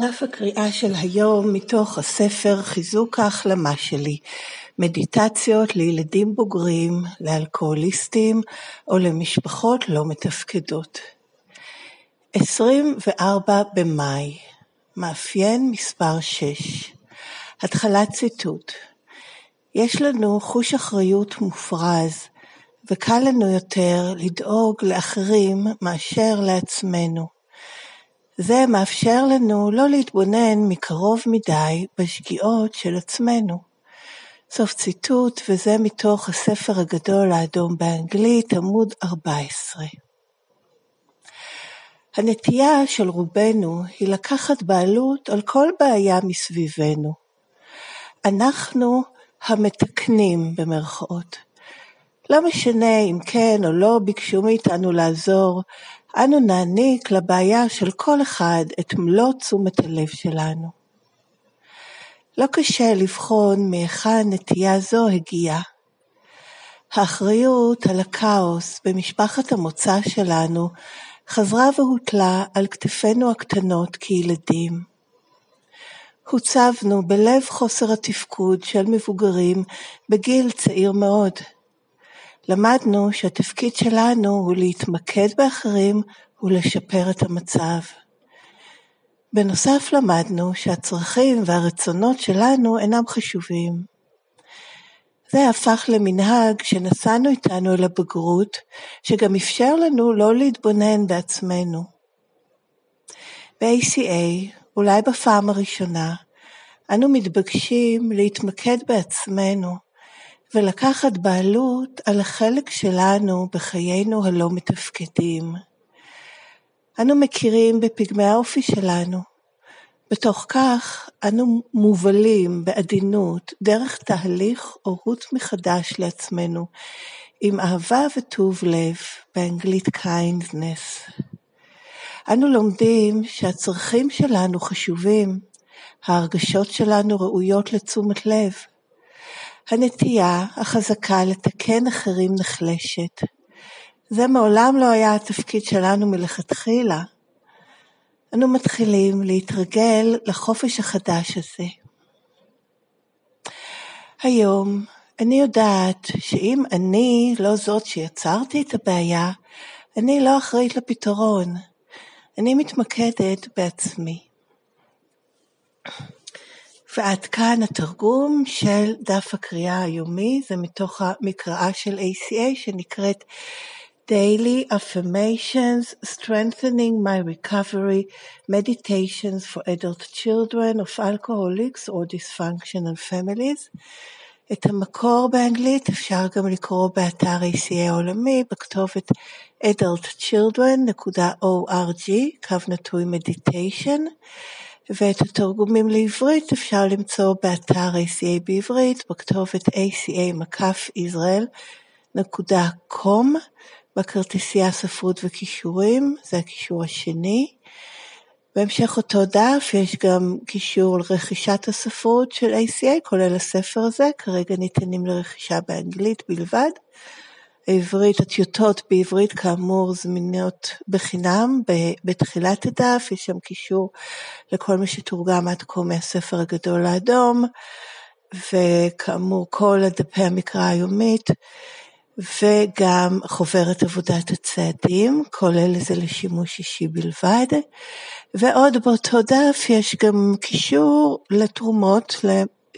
דף הקריאה של היום מתוך הספר חיזוק ההחלמה שלי, מדיטציות לילדים בוגרים, לאלכוהוליסטים או למשפחות לא מתפקדות. 24 במאי, מאפיין מספר 6, התחלת ציטוט יש לנו חוש אחריות מופרז וקל לנו יותר לדאוג לאחרים מאשר לעצמנו. זה מאפשר לנו לא להתבונן מקרוב מדי בשגיאות של עצמנו. סוף ציטוט, וזה מתוך הספר הגדול האדום באנגלית, עמוד 14. הנטייה של רובנו היא לקחת בעלות על כל בעיה מסביבנו. אנחנו המתקנים במרכאות. לא משנה אם כן או לא ביקשו מאיתנו לעזור, אנו נעניק לבעיה של כל אחד את מלוא תשומת הלב שלנו. לא קשה לבחון מהיכן נטייה זו הגיעה. האחריות על הכאוס במשפחת המוצא שלנו חזרה והוטלה על כתפינו הקטנות כילדים. הוצבנו בלב חוסר התפקוד של מבוגרים בגיל צעיר מאוד. למדנו שהתפקיד שלנו הוא להתמקד באחרים ולשפר את המצב. בנוסף למדנו שהצרכים והרצונות שלנו אינם חשובים. זה הפך למנהג שנשאנו איתנו אל הבגרות, שגם אפשר לנו לא להתבונן בעצמנו. ב-ACA, אולי בפעם הראשונה, אנו מתבקשים להתמקד בעצמנו ולקחת בעלות על החלק שלנו בחיינו הלא מתפקדים. אנו מכירים בפגמי האופי שלנו. בתוך כך אנו מובלים בעדינות דרך תהליך הורות מחדש לעצמנו, עם אהבה וטוב לב, באנגלית kindness. אנו לומדים שהצרכים שלנו חשובים, ההרגשות שלנו ראויות לתשומת לב, הנטייה החזקה לתקן אחרים נחלשת. זה מעולם לא היה התפקיד שלנו מלכתחילה. אנו מתחילים להתרגל לחופש החדש הזה. היום אני יודעת שאם אני לא זאת שיצרתי את הבעיה, אני לא אחראית לפתרון. אני מתמקדת בעצמי. ועד כאן התרגום של דף הקריאה היומי, זה מתוך המקראה של ACA שנקראת Daily Affirmations Strengthening My Recovery Meditations for Adult Children of Alcoholics or Dysfunctional Families. את המקור באנגלית אפשר גם לקרוא באתר ACA העולמי בכתובת adultchildren.org, קו נטוי מדיטיישן. ואת התרגומים לעברית אפשר למצוא באתר ACA בעברית בכתובת aca-israel.com בכרטיסייה ספרות וכישורים, זה הקישור השני. בהמשך אותו דף יש גם קישור לרכישת הספרות של ACA, כולל הספר הזה, כרגע ניתנים לרכישה באנגלית בלבד. העברית, הטיוטות בעברית כאמור זמינות בחינם בתחילת הדף, יש שם קישור לכל מי שתורגם עד כה מהספר הגדול האדום, וכאמור כל הדפי המקרא היומית, וגם חוברת עבודת הצעדים, אלה זה לשימוש אישי בלבד, ועוד באותו דף יש גם קישור לתרומות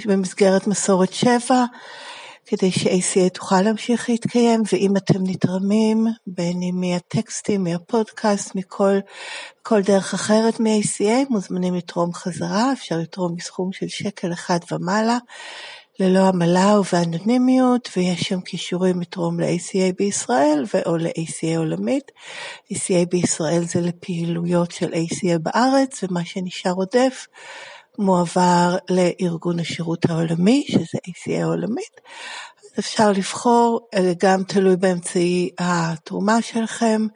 במסגרת מסורת שבע, כדי ש-ACA תוכל להמשיך להתקיים, ואם אתם נתרמים, בין אם מהטקסטים, מהפודקאסט, מכל כל דרך אחרת מ-ACA, מוזמנים לתרום חזרה, אפשר לתרום מסכום של שקל אחד ומעלה, ללא עמלה ובאנונימיות, ויש שם כישורים לתרום ל-ACA בישראל ו/או ל-ACA עולמית. ACA בישראל זה לפעילויות של ACA בארץ, ומה שנשאר עודף מועבר לארגון השירות העולמי, שזה ACA העולמית. אפשר לבחור, אה, גם תלוי באמצעי התרומה שלכם.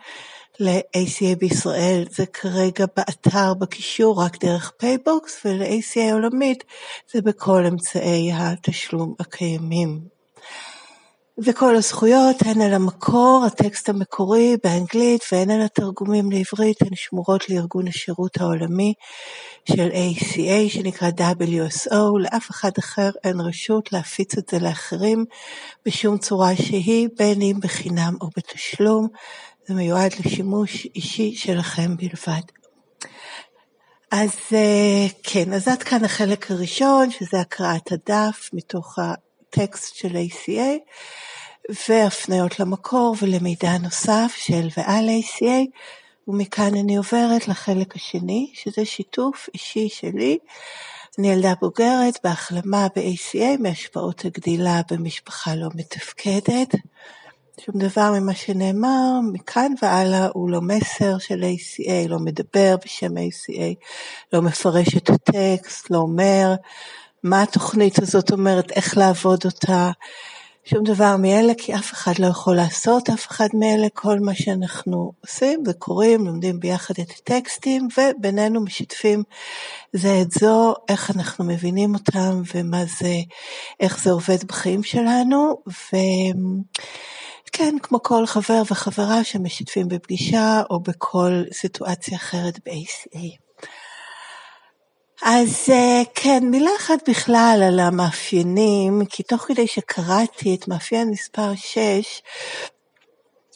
ל-ACA בישראל זה כרגע באתר בקישור רק דרך PayBox ול-ACA העולמית זה בכל אמצעי התשלום הקיימים. וכל הזכויות, הן על המקור, הטקסט המקורי באנגלית והן על התרגומים לעברית, הן שמורות לארגון השירות העולמי של ACA שנקרא WSO, לאף אחד אחר אין רשות להפיץ את זה לאחרים בשום צורה שהיא, בין אם בחינם או בתשלום, זה מיועד לשימוש אישי שלכם בלבד. אז אה, כן, אז עד כאן החלק הראשון, שזה הקראת הדף מתוך הטקסט של ACA. והפניות למקור ולמידע נוסף של ועל ACA, ומכאן אני עוברת לחלק השני, שזה שיתוף אישי שלי. אני ילדה בוגרת בהחלמה ב-ACA מהשפעות הגדילה במשפחה לא מתפקדת. שום דבר ממה שנאמר מכאן והלאה הוא לא מסר של ACA, לא מדבר בשם ACA, לא מפרש את הטקסט, לא אומר מה התוכנית הזאת אומרת, איך לעבוד אותה. שום דבר מאלה, כי אף אחד לא יכול לעשות אף אחד מאלה, כל מה שאנחנו עושים וקוראים, לומדים ביחד את הטקסטים, ובינינו משתפים זה את זו, איך אנחנו מבינים אותם, ומה זה, איך זה עובד בחיים שלנו, וכן, כמו כל חבר וחברה שמשתפים בפגישה, או בכל סיטואציה אחרת ב-ACA. אז אה, כן, מילה אחת בכלל על המאפיינים, כי תוך כדי שקראתי את מאפיין מספר 6,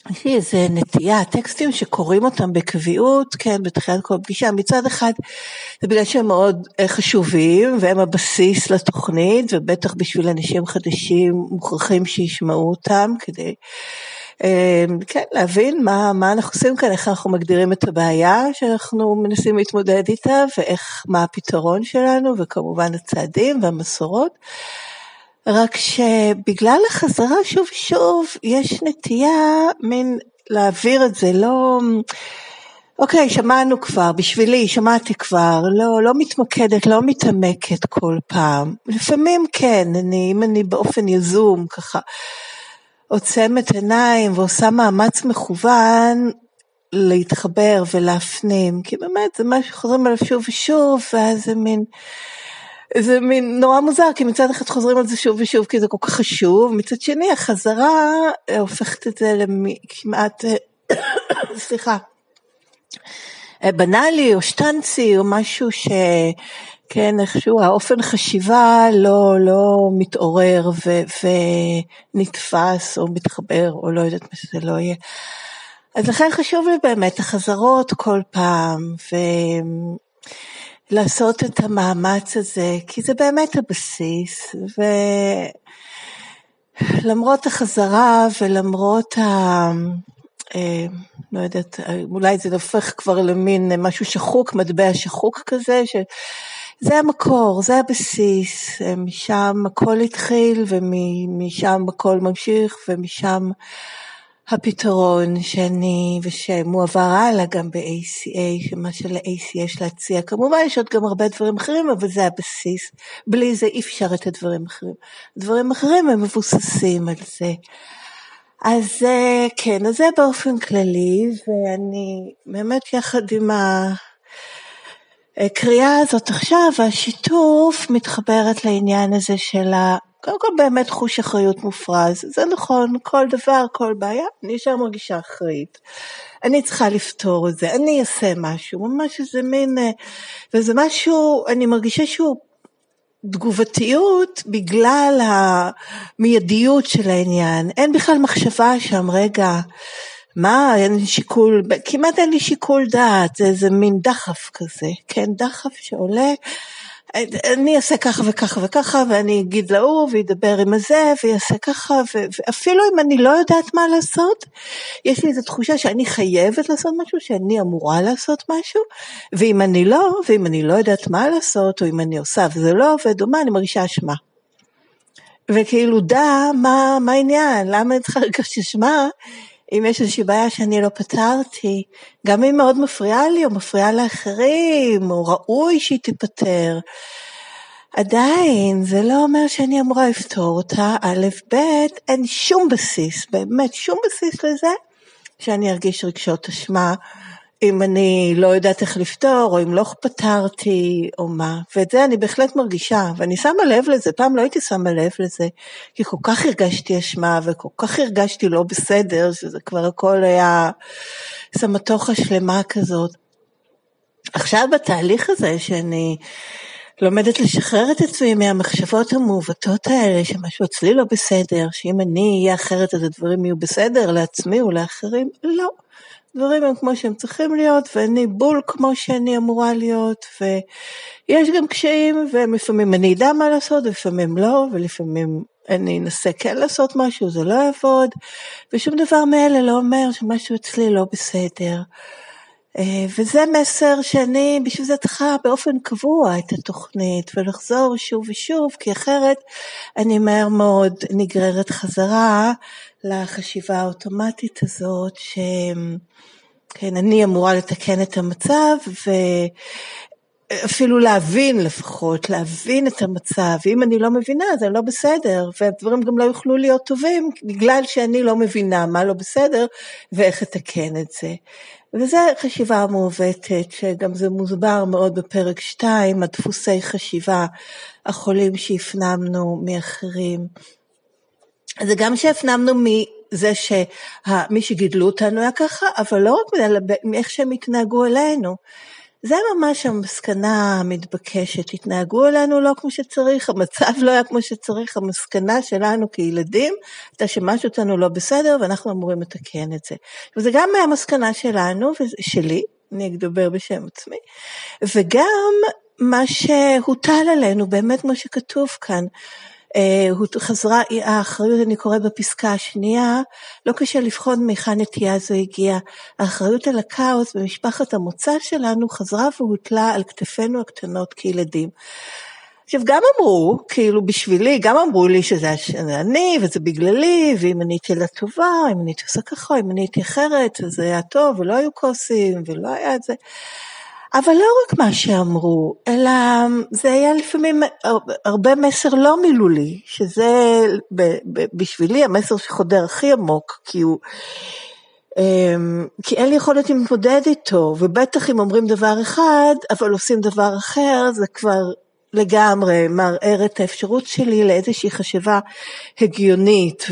יש לי איזה נטייה, טקסטים שקוראים אותם בקביעות, כן, בתחילת כל פגישה, מצד אחד זה בגלל שהם מאוד אה, חשובים והם הבסיס לתוכנית, ובטח בשביל אנשים חדשים מוכרחים שישמעו אותם כדי כן, להבין מה, מה אנחנו עושים כאן, איך אנחנו מגדירים את הבעיה שאנחנו מנסים להתמודד איתה, ואיך, מה הפתרון שלנו, וכמובן הצעדים והמסורות. רק שבגלל החזרה שוב ושוב, יש נטייה מין להעביר את זה, לא... אוקיי, שמענו כבר, בשבילי, שמעתי כבר, לא, לא מתמקדת, לא מתעמקת כל פעם. לפעמים כן, אני, אם אני באופן יזום, ככה, עוצמת עיניים ועושה מאמץ מכוון להתחבר ולהפנים, כי באמת זה מה שחוזרים עליו שוב ושוב, ואז זה מין, זה מין נורא מוזר, כי מצד אחד חוזרים על זה שוב ושוב כי זה כל כך חשוב, מצד שני החזרה הופכת את זה לכמעט, סליחה, בנאלי או שטנצי או משהו ש... כן, איכשהו האופן חשיבה לא, לא מתעורר ו, ונתפס או מתחבר או לא יודעת מה שזה לא יהיה. אז לכן חשוב לי באמת החזרות כל פעם ולעשות את המאמץ הזה, כי זה באמת הבסיס. ולמרות החזרה ולמרות ה... אה, לא יודעת, אולי זה הופך כבר למין משהו שחוק, מטבע שחוק כזה, ש... זה המקור, זה הבסיס, משם הכל התחיל ומשם הכל ממשיך ומשם הפתרון שאני ושמועבר הלאה גם ב-ACA, שמה של-AC יש להציע. כמובן יש עוד גם הרבה דברים אחרים, אבל זה הבסיס. בלי זה אי אפשר את הדברים האחרים. דברים אחרים הם מבוססים על זה. אז אה, כן, אז זה באופן כללי, ואני באמת יחד עם ה... הקריאה הזאת עכשיו, השיתוף, מתחברת לעניין הזה של ה... קודם כל באמת חוש אחריות מופרז, זה נכון, כל דבר, כל בעיה, אני ישר מרגישה אחראית. אני צריכה לפתור את זה, אני אעשה משהו, ממש איזה מין, אה, וזה משהו, אני מרגישה שהוא תגובתיות בגלל המיידיות של העניין, אין בכלל מחשבה שם, רגע, מה, אין לי שיקול, כמעט אין לי שיקול דעת, זה איזה מין דחף כזה, כן, דחף שעולה, אני אעשה ככה וככה וככה, ואני אגיד להוא, וידבר עם הזה, ויעשה ככה, ואפילו אם אני לא יודעת מה לעשות, יש לי איזו תחושה שאני חייבת לעשות משהו, שאני אמורה לעשות משהו, ואם אני לא, ואם אני לא יודעת מה לעשות, או אם אני עושה וזה לא עובד, או מה, אני מרגישה אשמה. וכאילו, דע, מה, מה העניין? למה אני צריכה להרגש אשמה? אם יש איזושהי בעיה שאני לא פתרתי, גם אם מאוד מפריעה לי או מפריעה לאחרים, או ראוי שהיא תיפתר, עדיין זה לא אומר שאני אמורה לפתור אותה, א', ב', אין שום בסיס, באמת שום בסיס לזה, שאני ארגיש רגשות אשמה אם אני לא יודעת איך לפתור, או אם לא פתרתי, או מה. ואת זה אני בהחלט מרגישה, ואני שמה לב לזה, פעם לא הייתי שמה לב לזה, כי כל כך הרגשתי אשמה, וכל כך הרגשתי לא בסדר, שזה כבר הכל היה סמטוחה שלמה כזאת. עכשיו בתהליך הזה שאני לומדת לשחרר את עצמי מהמחשבות המעוותות האלה, שמשהו אצלי לא בסדר, שאם אני אהיה אחרת אז הדברים יהיו בסדר לעצמי ולאחרים, לא. דברים הם כמו שהם צריכים להיות, ואני בול כמו שאני אמורה להיות, ויש גם קשיים, ולפעמים אני אדע מה לעשות, ולפעמים לא, ולפעמים אני אנסה כן לעשות משהו, זה לא יעבוד, ושום דבר מאלה לא אומר שמשהו אצלי לא בסדר. אה, וזה מסר שאני בשביל זה צריכה באופן קבוע את התוכנית ולחזור שוב ושוב, כי אחרת אני מהר מאוד נגררת חזרה לחשיבה האוטומטית הזאת, שכן, אני אמורה לתקן את המצב ואפילו להבין לפחות, להבין את המצב, ואם אני לא מבינה אז אני לא בסדר, והדברים גם לא יוכלו להיות טובים בגלל שאני לא מבינה מה לא בסדר ואיך לתקן את זה. וזו חשיבה מעוותת, שגם זה מוסבר מאוד בפרק 2, הדפוסי חשיבה החולים שהפנמנו מאחרים. זה גם שהפנמנו מזה שמי שגידלו אותנו היה ככה, אבל לא רק מאיך שהם התנהגו אלינו. זה ממש המסקנה המתבקשת, התנהגו אלינו לא כמו שצריך, המצב לא היה כמו שצריך, המסקנה שלנו כילדים הייתה שמשהו אותנו לא בסדר ואנחנו אמורים לתקן את זה. וזה גם המסקנה שלנו, ושלי, אני אדבר בשם עצמי, וגם מה שהוטל עלינו, באמת כמו שכתוב כאן, אה, חזרה, האחריות, אני קוראת בפסקה השנייה, לא קשה לבחון מהיכן נטייה זו הגיעה. האחריות על הכאוס במשפחת המוצא שלנו חזרה והוטלה על כתפינו הקטנות כילדים. עכשיו גם אמרו, כאילו בשבילי, גם אמרו לי שזה אני וזה בגללי, ואם אני הייתי לה טובה, אם אני הייתי עושה ככה, אם אני הייתי אחרת, אז היה טוב, ולא היו כוסים, ולא היה את זה. אבל לא רק מה שאמרו, אלא זה היה לפעמים הרבה מסר לא מילולי, שזה בשבילי המסר שחודר הכי עמוק, כי הוא... אמ, כי אין לי יכולת להתמודד איתו, ובטח אם אומרים דבר אחד, אבל עושים דבר אחר, זה כבר לגמרי מערער את האפשרות שלי לאיזושהי חשיבה הגיונית,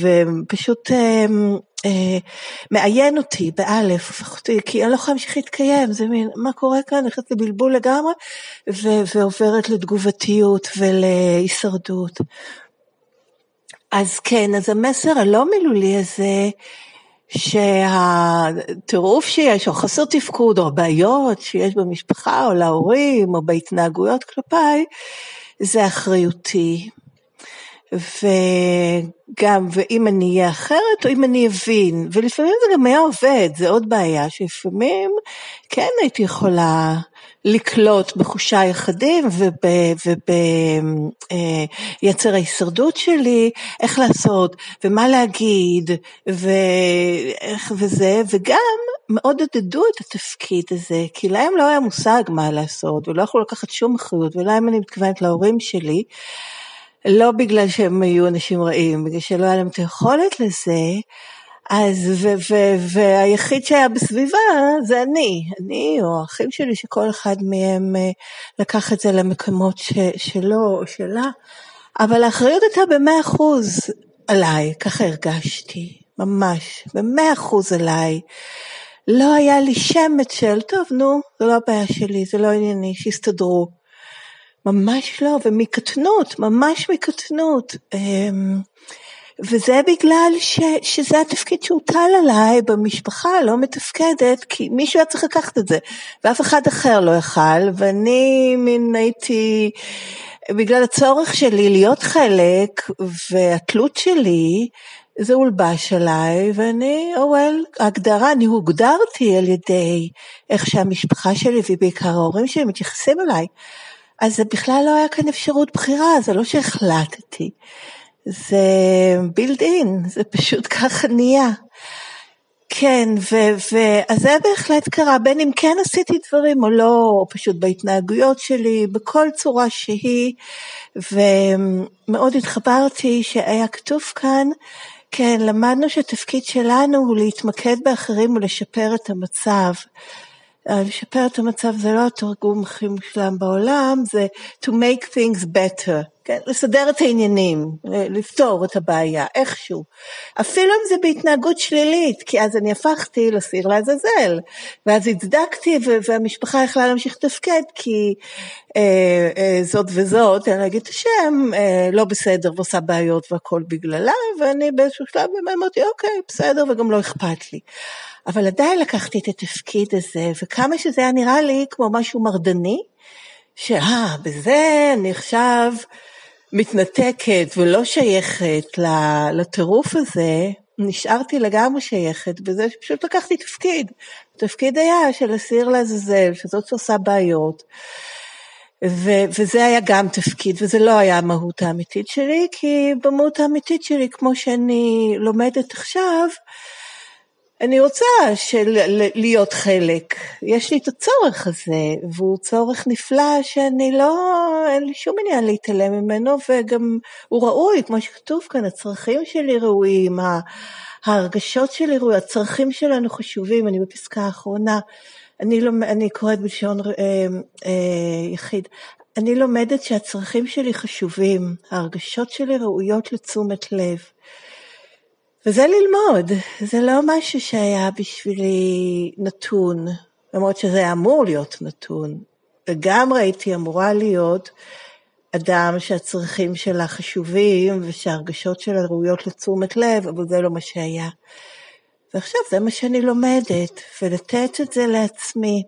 ופשוט אמ, אה, מעיין אותי באלף, הופך אותי, כי אני לא יכולה להמשיך להתקיים, זה מין, מה קורה כאן? נכנסת לבלבול לגמרי, ועוברת לתגובתיות ולהישרדות. אז כן, אז המסר הלא מילולי הזה, שהטירוף שיש, או חסר תפקוד, או הבעיות שיש במשפחה, או להורים, או בהתנהגויות כלפיי, זה אחריותי. וגם, ואם אני אהיה אחרת, או אם אני אבין, ולפעמים זה גם היה עובד, זה עוד בעיה, שלפעמים כן הייתי יכולה לקלוט בחושיי החדים וביצר אה, ההישרדות שלי, איך לעשות, ומה להגיד, ואיך וזה, וגם מאוד עודדו את התפקיד הזה, כי להם לא היה מושג מה לעשות, ולא יכלו לקחת שום אחריות, ולהם אני מתכוונת להורים שלי, לא בגלל שהם היו אנשים רעים, בגלל שלא היה להם את היכולת לזה, אז, ו, ו, והיחיד שהיה בסביבה זה אני, אני או האחים שלי, שכל אחד מהם אה, לקח את זה למקומות ש, שלו או שלה, אבל האחריות הייתה במאה אחוז עליי, ככה הרגשתי, ממש, במאה אחוז עליי. לא היה לי שמץ של, טוב נו, זה לא הבעיה שלי, זה לא ענייני, שיסתדרו. ממש לא, ומקטנות, ממש מקטנות. אמ, וזה בגלל ש, שזה התפקיד שהוטל עליי במשפחה לא מתפקדת, כי מישהו היה צריך לקחת את זה, ואף אחד אחר לא יכל, ואני מין הייתי, בגלל הצורך שלי להיות חלק, והתלות שלי, זה הולבש עליי, ואני, oh well, ההגדרה, אני הוגדרתי על ידי איך שהמשפחה שלי, ובעיקר ההורים שלי מתייחסים אליי. אז זה בכלל לא היה כאן אפשרות בחירה, זה לא שהחלטתי, זה בילד אין, זה פשוט ככה נהיה. כן, ואז זה בהחלט קרה, בין אם כן עשיתי דברים או לא, או פשוט בהתנהגויות שלי, בכל צורה שהיא, ומאוד התחברתי שהיה כתוב כאן, כן, למדנו שהתפקיד שלנו הוא להתמקד באחרים ולשפר את המצב. לשפר את המצב זה לא התרגום הכי מושלם בעולם, זה to make things better, כן? לסדר את העניינים, לפתור את הבעיה, איכשהו. אפילו אם זה בהתנהגות שלילית, כי אז אני הפכתי לסיר לעזאזל, ואז הצדקתי והמשפחה יכלה להמשיך לתפקד, כי אה, אה, זאת וזאת, אני אגיד את השם, אה, לא בסדר ועושה בעיות והכל בגללה, ואני באיזשהו שלב באמת אמרתי, אוקיי, בסדר, וגם לא אכפת לי. אבל עדיין לקחתי את התפקיד הזה, וכמה שזה היה נראה לי כמו משהו מרדני, שאה, בזה אני עכשיו מתנתקת ולא שייכת לטירוף הזה, נשארתי לגמרי שייכת בזה שפשוט לקחתי תפקיד. התפקיד היה של הסיר לעזאזל, שזאת שעושה בעיות. ו- וזה היה גם תפקיד, וזה לא היה המהות האמיתית שלי, כי במהות האמיתית שלי, כמו שאני לומדת עכשיו, אני רוצה של, להיות חלק, יש לי את הצורך הזה, והוא צורך נפלא שאני לא, אין לי שום עניין להתעלם ממנו, וגם הוא ראוי, כמו שכתוב כאן, הצרכים שלי ראויים, ההרגשות שלי ראויות, הצרכים שלנו חשובים, אני בפסקה האחרונה, אני, לא, אני קוראת בלשון אה, אה, יחיד, אני לומדת שהצרכים שלי חשובים, ההרגשות שלי ראויות לתשומת לב. וזה ללמוד, זה לא משהו שהיה בשבילי נתון, למרות שזה היה אמור להיות נתון. לגמרי הייתי אמורה להיות אדם שהצרכים שלה חשובים ושההרגשות שלה ראויות לתשומת לב, אבל זה לא מה שהיה. ועכשיו זה מה שאני לומדת, ולתת את זה לעצמי.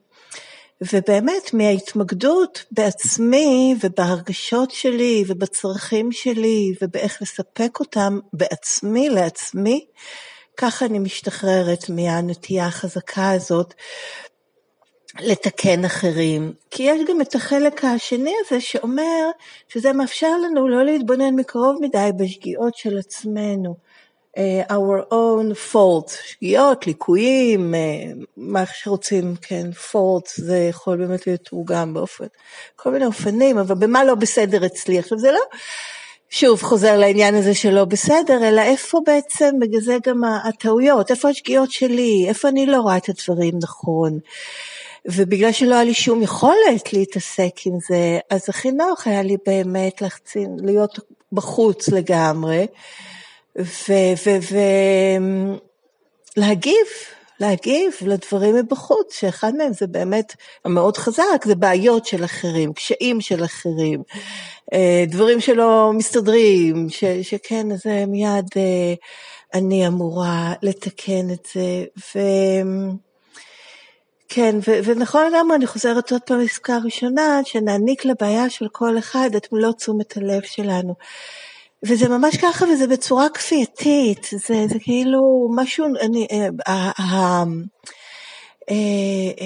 ובאמת מההתמקדות בעצמי ובהרגשות שלי ובצרכים שלי ובאיך לספק אותם בעצמי לעצמי, ככה אני משתחררת מהנטייה החזקה הזאת לתקן אחרים. כי יש גם את החלק השני הזה שאומר שזה מאפשר לנו לא להתבונן מקרוב מדי בשגיאות של עצמנו. Uh, our own fault, שגיאות, ליקויים, uh, מה שרוצים, כן, fault, זה יכול באמת להיות תורגם באופן, כל מיני אופנים, אבל במה לא בסדר אצלי? עכשיו זה לא, שוב חוזר לעניין הזה שלא בסדר, אלא איפה בעצם, בגלל זה גם הטעויות, איפה השגיאות שלי, איפה אני לא רואה את הדברים נכון. ובגלל שלא היה לי שום יכולת להתעסק עם זה, אז הכי נוח היה לי באמת לחצין, להיות בחוץ לגמרי. ולהגיב, להגיב לדברים מבחוץ, שאחד מהם זה באמת המאוד חזק, זה בעיות של אחרים, קשיים של אחרים, אה, דברים שלא מסתדרים, ש, שכן, זה מיד אה, אני אמורה לתקן את זה. ו... כן, ו- ונכון לגמרי, אני חוזרת עוד פעם לעסקה הראשונה, שנעניק לבעיה של כל אחד את מלוא תשומת הלב שלנו. וזה ממש ככה, וזה בצורה כפייתית, זה, זה כאילו משהו, אני,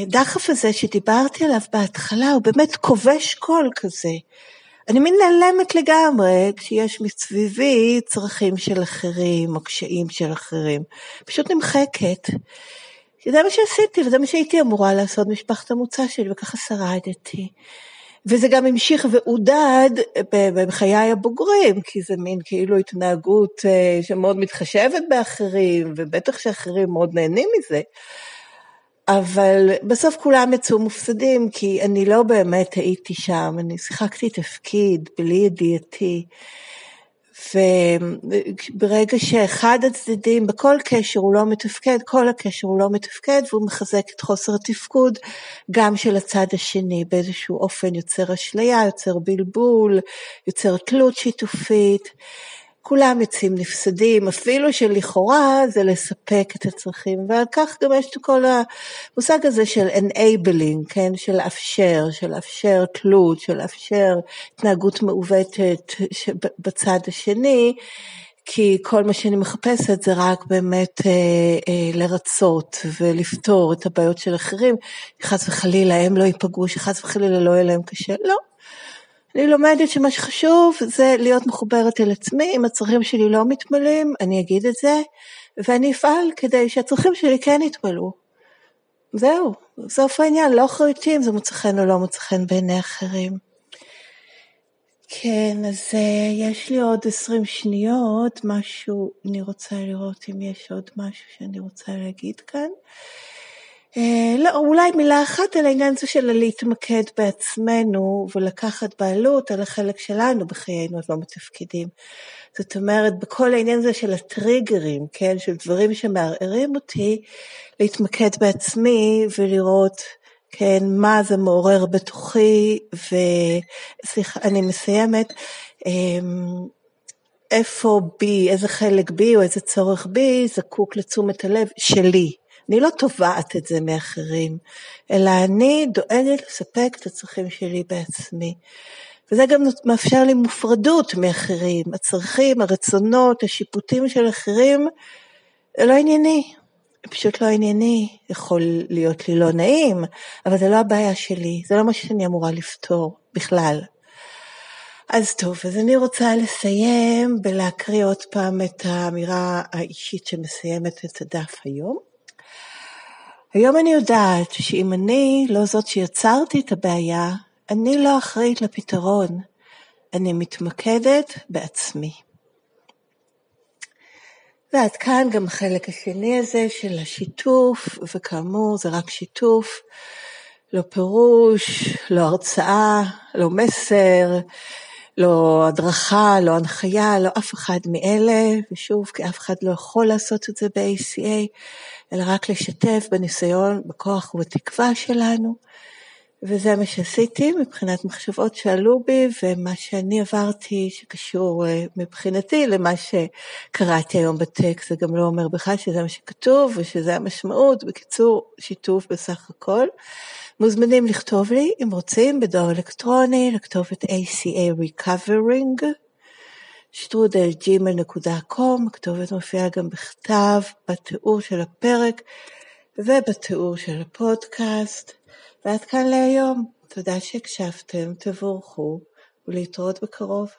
הדחף אה, הזה שדיברתי עליו בהתחלה, הוא באמת כובש קול כזה. אני מין נעלמת לגמרי כשיש מסביבי צרכים של אחרים או קשיים של אחרים. פשוט נמחקת. זה מה שעשיתי וזה מה שהייתי אמורה לעשות משפחת המוצא שלי וככה שרדתי. וזה גם המשיך ועודד בחיי הבוגרים, כי זה מין כאילו התנהגות אה, שמאוד מתחשבת באחרים, ובטח שאחרים מאוד נהנים מזה. אבל בסוף כולם יצאו מופסדים, כי אני לא באמת הייתי שם, אני שיחקתי תפקיד בלי ידיעתי. וברגע שאחד הצדדים בכל קשר הוא לא מתפקד, כל הקשר הוא לא מתפקד והוא מחזק את חוסר התפקוד גם של הצד השני, באיזשהו אופן יוצר אשליה, יוצר בלבול, יוצר תלות שיתופית. כולם יוצאים נפסדים, אפילו שלכאורה זה לספק את הצרכים, ועל כך גם יש את כל המושג הזה של enabling, כן, של לאפשר, של לאפשר תלות, של לאפשר התנהגות מעוותת בצד השני, כי כל מה שאני מחפשת זה רק באמת אה, אה, לרצות ולפתור את הבעיות של אחרים, שחס וחלילה הם לא ייפגעו, שחס וחלילה לא יהיה להם קשה, לא. אני לומדת שמה שחשוב זה להיות מחוברת אל עצמי, אם הצרכים שלי לא מתמלאים, אני אגיד את זה, ואני אפעל כדי שהצרכים שלי כן יתמלאו. זהו, סוף העניין, לא אחריותי אם זה מוצא חן או לא מוצא חן בעיני אחרים. כן, אז uh, יש לי עוד עשרים שניות, משהו, אני רוצה לראות אם יש עוד משהו שאני רוצה להגיד כאן. Uh, לא, אולי מילה אחת על העניין הזה של להתמקד בעצמנו ולקחת בעלות על החלק שלנו בחיינו הלא מתפקדים. זאת אומרת, בכל העניין הזה של הטריגרים, כן, של דברים שמערערים אותי, להתמקד בעצמי ולראות כן, מה זה מעורר בתוכי, וסליחה, אני מסיימת, אמ, איפה בי, איזה חלק בי או איזה צורך בי זקוק לתשומת הלב שלי. אני לא תובעת את זה מאחרים, אלא אני דואגת לספק את הצרכים שלי בעצמי. וזה גם מאפשר לי מופרדות מאחרים. הצרכים, הרצונות, השיפוטים של אחרים, זה לא ענייני. פשוט לא ענייני, יכול להיות לי לא נעים, אבל זה לא הבעיה שלי, זה לא מה שאני אמורה לפתור בכלל. אז טוב, אז אני רוצה לסיים בלהקריא עוד פעם את האמירה האישית שמסיימת את הדף היום. היום אני יודעת שאם אני לא זאת שיצרתי את הבעיה, אני לא אחראית לפתרון. אני מתמקדת בעצמי. ועד כאן גם החלק השני הזה של השיתוף, וכאמור זה רק שיתוף, לא פירוש, לא הרצאה, לא מסר, לא הדרכה, לא הנחיה, לא אף אחד מאלה, ושוב, כי אף אחד לא יכול לעשות את זה ב-ACA, אלא רק לשתף בניסיון, בכוח ובתקווה שלנו. וזה מה שעשיתי מבחינת מחשבות שעלו בי ומה שאני עברתי שקשור אה, מבחינתי למה שקראתי היום בטקסט, זה גם לא אומר בכלל שזה מה שכתוב ושזה המשמעות, בקיצור שיתוף בסך הכל. מוזמנים לכתוב לי אם רוצים בדואר אלקטרוני לכתובת ACA Recovering שטרודלג'ימל.קום, הכתובת מופיעה גם בכתב בתיאור של הפרק ובתיאור של הפודקאסט. ועד כאן להיום. תודה שהקשבתם, תבורכו ולהתראות בקרוב.